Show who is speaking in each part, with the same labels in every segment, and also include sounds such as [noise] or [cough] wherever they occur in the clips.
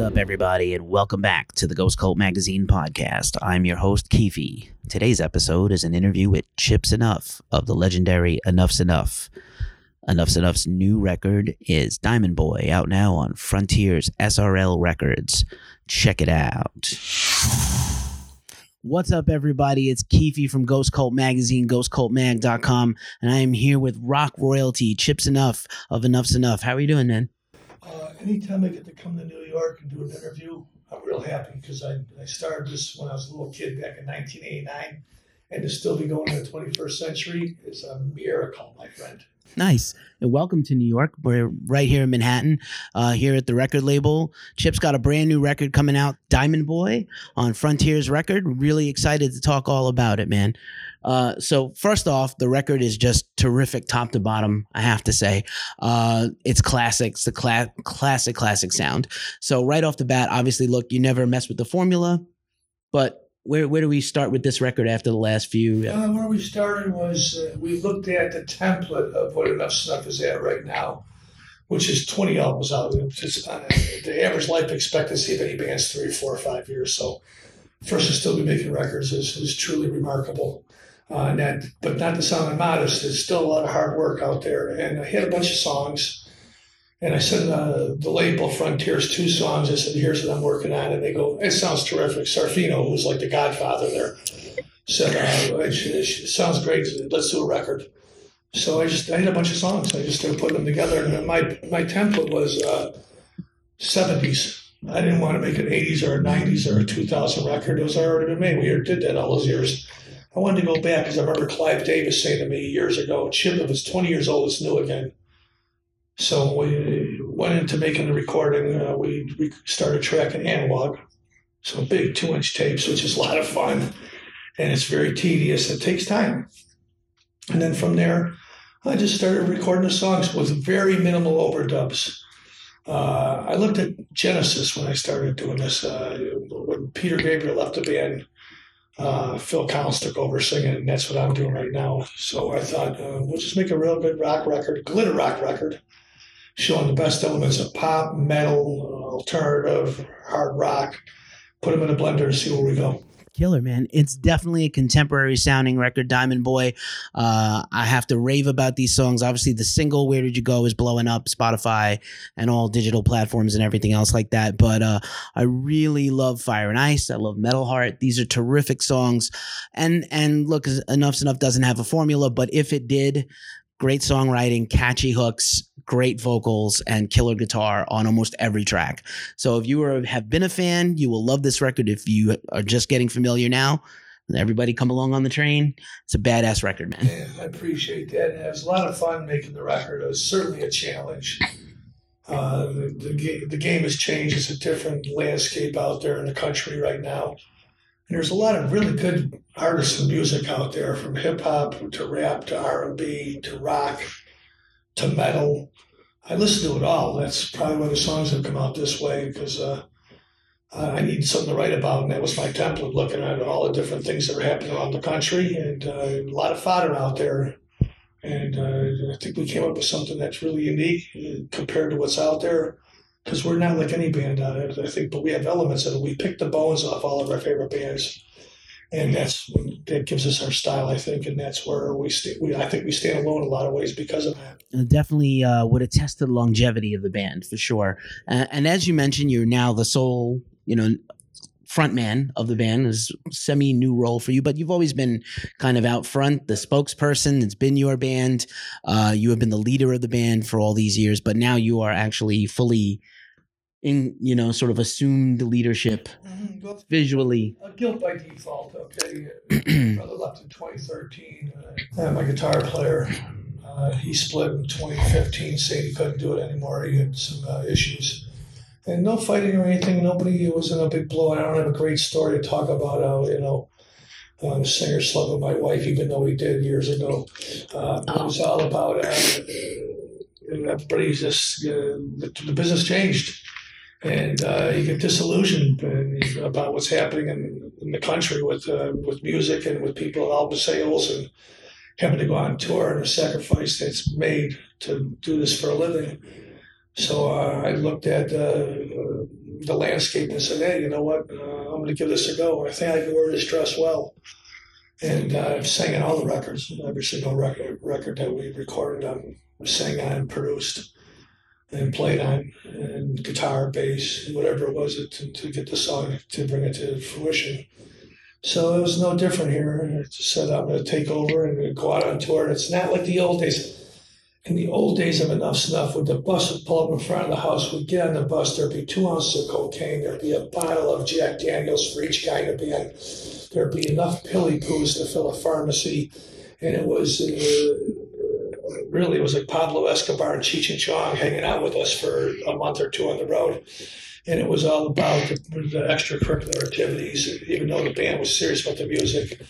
Speaker 1: up, everybody, and welcome back to the Ghost Cult Magazine podcast. I'm your host, Keefe. Today's episode is an interview with Chip Z'Nuff of the legendary Enuff Z'Nuff. Enuff Z'Nuff's new record is Diamond Boy, out now on Frontiers SRL Records. Check it out. What's up, everybody? It's Keefe from Ghost Cult Magazine, ghostcultmag.com, and I am here with rock royalty, Chip Z'Nuff of Enuff Z'Nuff. How are you doing, man?
Speaker 2: Uh, anytime I get to come to New York and do an interview, I'm real happy because I, I started this when I was a little kid back in 1989. And to still be going in the 21st century is a miracle, my friend.
Speaker 1: Nice. And welcome to New York. We're right here in Manhattan, uh, here at the record label. Chip's got a brand new record coming out, Diamond Boy, on Frontiers Record. Really excited to talk all about it, man. Uh, so first off, the record is just terrific, top to bottom. I have to say, uh, it's classic. It's the cla- classic, classic sound. So right off the bat, obviously, look, you never mess with the formula, but where where do we start with this record after the last few?
Speaker 2: Uh, where we started was uh, we looked at the template of what Enuff Z'Nuff is at right now, which is 20 albums out. It's, uh, the average life expectancy of any band's three, four, or five years. So for us to still be making records is, is truly remarkable. Uh, and that, but not to sound modest, there's still a lot of hard work out there. And I had a bunch of songs, and I sent uh, the label Frontiers two songs. I said, "Here's what I'm working on," and they go, "It sounds terrific." Serafino, who's like the Godfather there, said, uh, it, it "Sounds great. Let's do a record." So I just I had a bunch of songs. I just started putting them together, and my my template was uh, 70s. I didn't want to make an 80s or a 90s or a 2000 record. It was already been made. We did that all those years. I wanted to go back because I remember Clive Davis saying to me years ago, Chip, if it's 20 years old, it's new again. So we went into making the recording. Uh, we, we started tracking analog, so big two inch tapes, which is a lot of fun. And it's very tedious. It takes time. And then from there, I just started recording the songs with very minimal overdubs. Uh, I looked at Genesis when I started doing this. Uh, when Peter Gabriel left the band, uh, Phil Collins took over singing, and that's what I'm doing right now. So I thought uh, we'll just make a real good rock record, glitter rock record, showing the best elements of pop, metal, alternative, hard rock. Put them in a blender and see where we go
Speaker 1: killer, man. It's definitely a contemporary sounding record, Diamond Boy. Uh, I have to rave about these songs. Obviously, the single "Where Did You Go" is blowing up Spotify and all digital platforms and everything else like that. But uh, I really love Fire and Ice. I love Metal Heart. These are terrific songs. And and look, Enuff Z'Nuff doesn't have a formula, but if it did, great songwriting, catchy hooks, great vocals, and killer guitar on almost every track. So if you are, have been a fan, you will love this record. If you are just getting familiar now, everybody come along on the train. It's a badass record, man.
Speaker 2: I appreciate that. It was a lot of fun making the record. It was certainly a challenge. Uh, the, the, the game has changed. It's a different landscape out there in the country right now. And there's a lot of really good artists and music out there, from hip hop to rap to R and B to rock to metal. I listen to it all. That's probably why the songs have come out this way because uh, I need something to write about, and that was my template, looking at all the different things that are happening around the country, and uh, a lot of fodder out there. And uh, I think we came up with something that's really unique uh, compared to what's out there because we're not like any band on it, I think, but we have elements of it. We pick the bones off all of our favorite bands, and that's that gives us our style, I think, and that's where we. We, I think we stand alone in a lot of ways because of that.
Speaker 1: Uh, definitely uh, would attest to the longevity of the band for sure. Uh, and as you mentioned, you're now the sole, you know, frontman of the band is semi new role for you, but you've always been kind of out front, the spokesperson. It's been your band. Uh, you have been the leader of the band for all these years, but now you are actually fully in, you know, sort of assumed leadership mm-hmm. visually.
Speaker 2: A guilt by default. Okay, [clears throat] brother left in 2013. Uh, my guitar player. Uh, he split in 2015, saying he couldn't do it anymore. He had some uh, issues and no fighting or anything. Nobody it was in a big blow. I don't have a great story to talk about how you know uh, the singer slept with my wife, even though he did years ago. Uh, It was all about uh, everybody just the, the, business changed, and uh, you get disillusioned about what's happening in, in the country with uh, with music and with people and album sales and having to go on tour and the sacrifice that's made to do this for a living. So uh, I looked at uh, the landscape and said, "Hey, you know what? Uh, I'm going to give this a go. I think I can wear this dress well." And uh, I've sang on all the records, every single record record that we recorded, um, sang on, and produced, and played on, and guitar, bass, whatever it was to, to get the song to bring it to fruition. So it was no different here. I just said I'm going to take over and go out on tour. And it's not like the old days. In the old days of Enuff Z'Nuff, when the bus would pull up in front of the house, we'd get on the bus, there'd be two ounces of cocaine, there'd be a bottle of Jack Daniels for each guy in the band, there'd be enough pilly poos to fill a pharmacy, and it was uh, really, it was like Pablo Escobar and Cheech and Chong hanging out with us for a month or two on the road and it was all about the, the, extracurricular activities. Even though the band was serious about the music,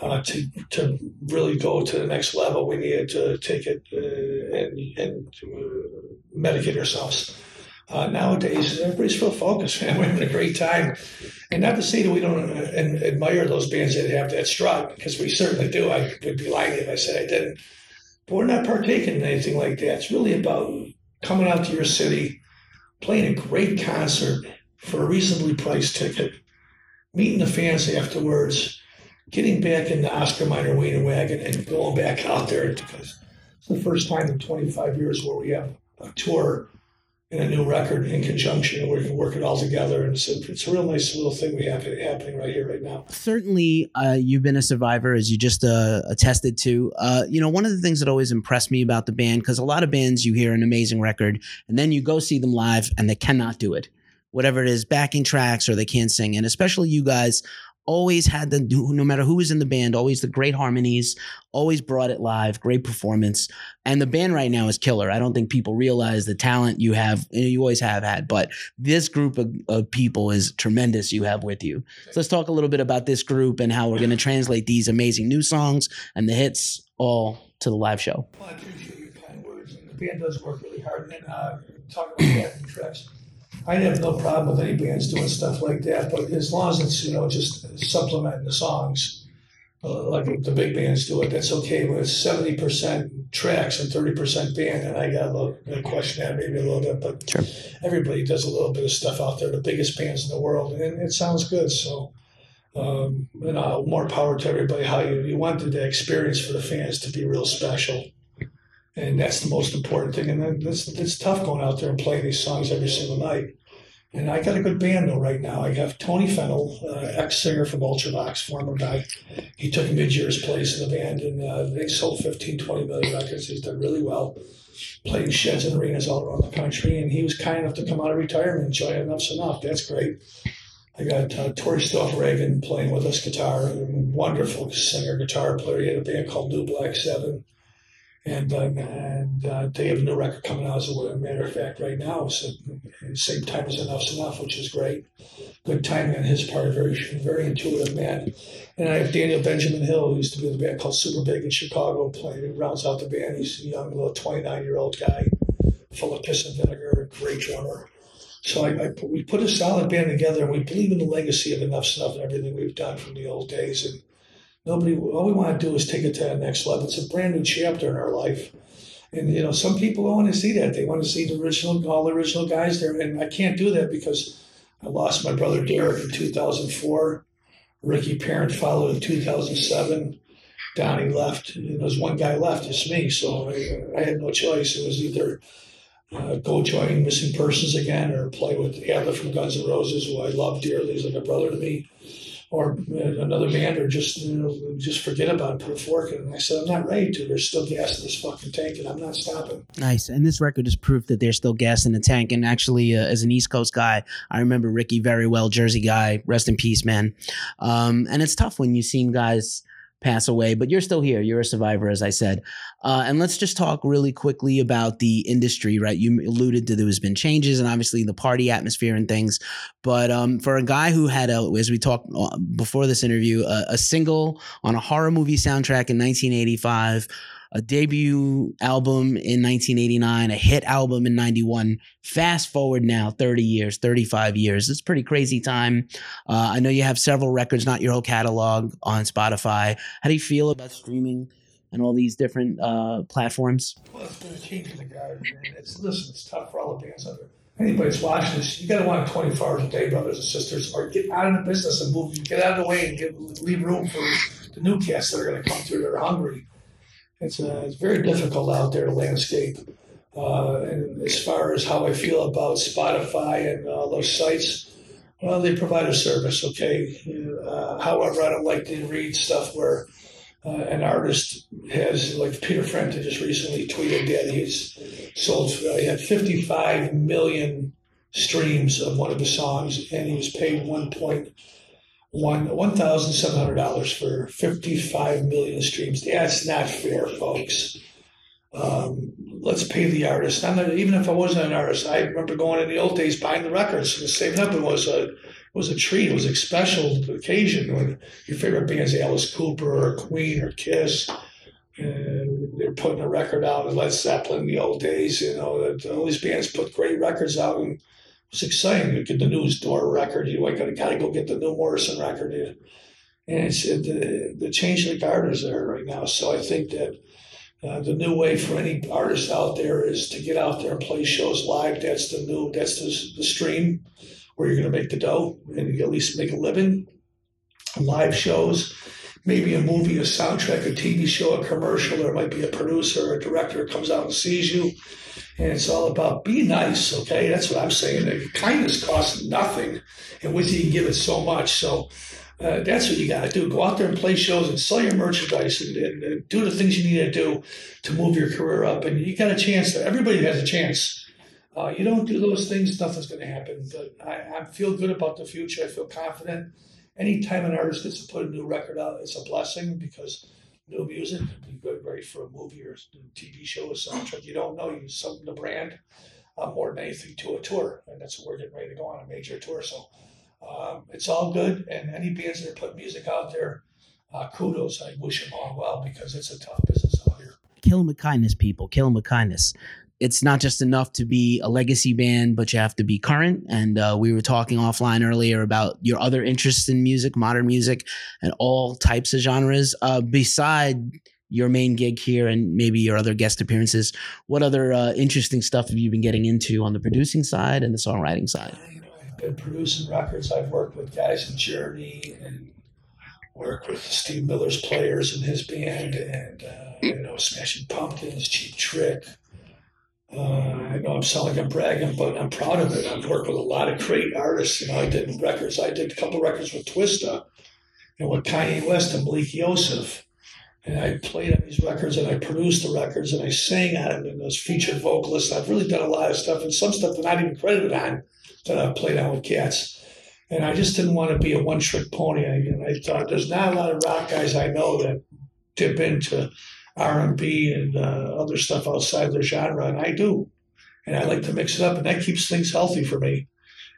Speaker 2: uh, to to really go to the next level, we needed to take it uh, and and uh, medicate ourselves. Uh, nowadays, everybody's real focused, [laughs] man. We're having a great time, and not to say that we don't uh, admire those bands that have that strut, because we certainly do. I would be lying if I said I didn't. But we're not partaking in anything like that. It's really about coming out to your city playing a great concert for a reasonably priced ticket, meeting the fans afterwards, getting back in the Oscar Mayer Wiener wagon and going back out there because it's the first time in 25 years where we have a tour and a new record in conjunction and we can work it all together. And it's a, it's a real nice little thing we have happening right here, right now.
Speaker 1: Certainly, uh, you've been a survivor, as you just uh, attested to. Uh, you know, one of the things that always impressed me about the band, because a lot of bands, you hear an amazing record and then you go see them live and they cannot do it. Whatever it is, backing tracks or they can't sing. And especially you guys always had the no matter who was in the band always the great harmonies always brought it live great performance. And the band right now is killer. I don't think people realize the talent you have you always have had but this group of, of people is tremendous you have with you. So let's talk a little bit about this group and how we're going to translate these amazing new songs and the hits all to the live show.
Speaker 2: Well, i appreciate your kind words. The band does work really hard and uh, talk about tracks I have no problem with any bands doing stuff like that, but as long as it's you know just supplementing the songs, uh, like the big bands do it, that's okay. But it's seventy percent tracks and thirty percent band, and I got a little I question that maybe a little bit, but sure. everybody does a little bit of stuff out there. The biggest bands in the world, and it sounds good. So. Um, you know, more power to everybody. How you, you wanted the experience for the fans to be real special and that's the most important thing. And it's, it's tough going out there and playing these songs every single night. And I got a good band though right now. I have Tony Fennell, uh, ex singer from Ultravox, former guy. He took Midge Ure's place in the band, and uh, they sold 15, 20 million records. He's done really well, playing sheds and arenas all around the country. And he was kind enough to come out of retirement and join Enuff Z'Nuff. That's great. I got uh, Tory Stoffregen playing with us guitar, wonderful singer, guitar player. He had a band called New Black Seven and uh, and uh, they have a new record coming out as a matter of fact right now. So same time as Enuff Z'Nuff, which is great. Good timing on his part. Very very intuitive man. And I have Daniel Benjamin Hill, who used to be in the band called Super Big in Chicago, playing it, rounds out the band. He's a young little 29 year old guy, full of piss and vinegar, great drummer. So I, I, we put a solid band together, and we believe in the legacy of Enuff Z'Nuff and everything we've done from the old days. And Nobody, all we want to do is take it to the next level. It's a brand new chapter in our life. And, you know, some people don't want to see that. They want to see the original, all the original guys there. And I can't do that because I lost my brother Derek in 2004. Ricky Parent followed in 2007. Donnie left. And there was one guy left, it's me. So I, I had no choice. It was either uh, go join Missing Persons again or play with Adler from Guns N' Roses, who I love dearly. He's like a brother to me or another band, or just you know, just forget about it, put a fork in. And I said, I'm not ready to. There's still gas in this fucking tank, and I'm not stopping.
Speaker 1: Nice. And this record is proof that there's still gas in the tank. And actually, uh, as an East Coast guy, I remember Ricky very well, Jersey guy. Rest in peace, man. Um, and it's tough when you see guys pass away, but you're still here. You're a survivor, as I said. Uh, and let's just talk really quickly about the industry, right? You alluded to there's been changes and obviously the party atmosphere and things. But um, for a guy who had, a, as we talked uh, before this interview, a, a single on a horror movie soundtrack in 1985, a debut album in 1989, a hit album in 91. Fast forward now 30 years, 35 years. It's pretty crazy time. Uh, I know you have several records, not your whole catalog on Spotify. How do you feel about streaming and all these different uh, platforms?
Speaker 2: Well, it's been a change in the guard. It's listen, it's tough for all the bands out there. anybody that's watching this, you got to want 24 hours a day, brothers and sisters, or get out of the business and move. Get out of the way and leave room for the new cats that are going to come through that are hungry. It's, uh, it's very difficult out there, the landscape. Uh, and as far as how I feel about Spotify and all those sites, well, they provide a service, okay. Uh, however, I don't like to read stuff where uh, an artist has, like Peter Frampton just recently tweeted that he's sold, uh, he had 55 million streams of one of the songs, and he was paid 1.1 $1,700 for 55 million streams. That's not fair, folks. Um, let's pay the artist. I'm not, even if I wasn't an artist, I remember going in the old days buying the records and saving up. It was a it was a treat. It was a special occasion when your favorite bands, Alice Cooper or Queen or Kiss, and they're putting a record out. And Led Zeppelin in the old days, you know, that all these bands put great records out, and it was exciting. You get the News Door record. You like, I gotta go get the new Morrison record. And it's the the change the guard is there right now. So I think that uh, the new way for any artist out there is to get out there and play shows live. That's the new. That's the, the stream where you're going to make the dough and at least make a living. Live shows, maybe a movie, a soundtrack, a TV show, a commercial, There might be a producer or a director comes out and sees you. And it's all about be nice, okay? That's what I'm saying. Kindness costs nothing, and with you, you give it so much. So uh, that's what you got to do. Go out there and play shows and sell your merchandise and, and, and, do the things you need to do to move your career up. And you got a chance. Everybody has a chance. Uh, you don't do those things, nothing's going to happen. But I, I, feel good about the future. I feel confident. Anytime an artist gets to put a new record out, it's a blessing because new music could be good, great for a movie or a TV show or soundtrack. You don't know. You something the brand uh, more than anything to a tour, and that's what we're getting ready to go on a major tour. So um, it's all good. And any bands that put music out there, uh, kudos. I wish them all well because it's a tough business out here.
Speaker 1: Kill them with kindness, people. Kill them with kindness. It's not just enough to be a legacy band, but you have to be current. And uh, we were talking offline earlier about your other interests in music, modern music, and all types of genres. Uh, beside your main gig here and maybe your other guest appearances, what other uh, interesting stuff have you been getting into on the producing side and the songwriting side?
Speaker 2: I've been producing records. I've worked with guys in Journey and worked with Steve Miller's players in his band, and uh, you know, Smashing Pumpkins, Cheap Trick. Uh, I know I'm sounding like I'm bragging, but I'm proud of it. I've worked with a lot of great artists. You know, I did records. I did a couple records with Twista and with Kanye West and Malik Yusef. And I played on these records and I produced the records and I sang on them and those featured vocalists. I've really done a lot of stuff and some stuff that I'm not even credited on that I've played on with cats. And I just didn't want to be a one trick pony. And I thought there's not a lot of rock guys I know that dip into R&B and uh, other stuff outside their genre, and I do. And I like to mix it up, and that keeps things healthy for me.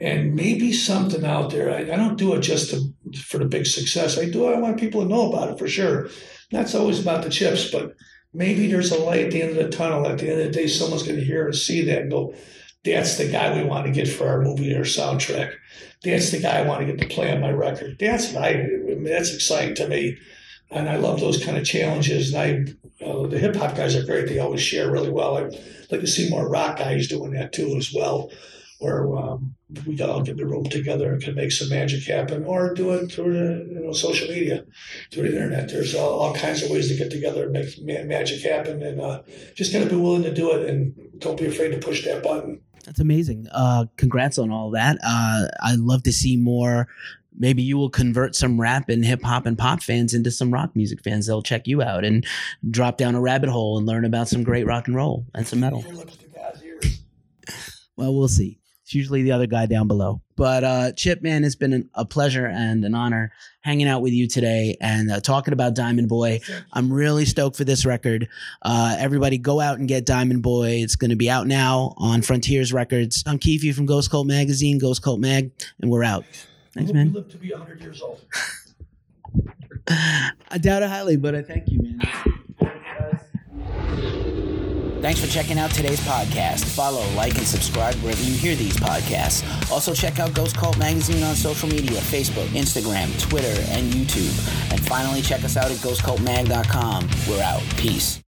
Speaker 2: And maybe something out there. I, I don't do it just to, for the big success. I do. I want people to know about it for sure. That's always about the chips, but maybe there's a light at the end of the tunnel. At the end of the day, someone's going to hear and see that and go, that's the guy we want to get for our movie or soundtrack. That's the guy I want to get to play on my record. That's what I, that's exciting to me. And I love those kind of challenges. And I, uh, the hip hop guys are great. They always share really well. I'd like to see more rock guys doing that too, as well, where um, we got all get the room together and can make some magic happen, or do it through the you know social media, through the internet. There's all, all kinds of ways to get together and make ma- magic happen, and uh, just got to be willing to do it, and don't be afraid to push that button.
Speaker 1: That's amazing. Uh, congrats on all that. Uh, I'd love to see more. Maybe you will convert some rap and hip hop and pop fans into some rock music fans. They'll check you out and drop down a rabbit hole and learn about some great rock and roll and some metal. [sighs] Well, we'll see. It's usually the other guy down below. But uh, Chip, man, it's been an, a pleasure and an honor hanging out with you today and uh, talking about Diamond Boy. I'm really stoked for this record. Uh, everybody, go out and get Diamond Boy. It's going to be out now on Frontiers Records. I'm Keefe from Ghost Cult Magazine, Ghost Cult Mag, and we're out. Thanks, man.
Speaker 2: You live to be 100 years old. [laughs]
Speaker 1: I doubt it highly, but I thank you, man. Thanks for checking out today's podcast. Follow, like, and subscribe wherever you hear these podcasts. Also, check out Ghost Cult Magazine on social media Facebook, Instagram, Twitter, and YouTube. And finally, check us out at ghostcultmag.com. We're out. Peace.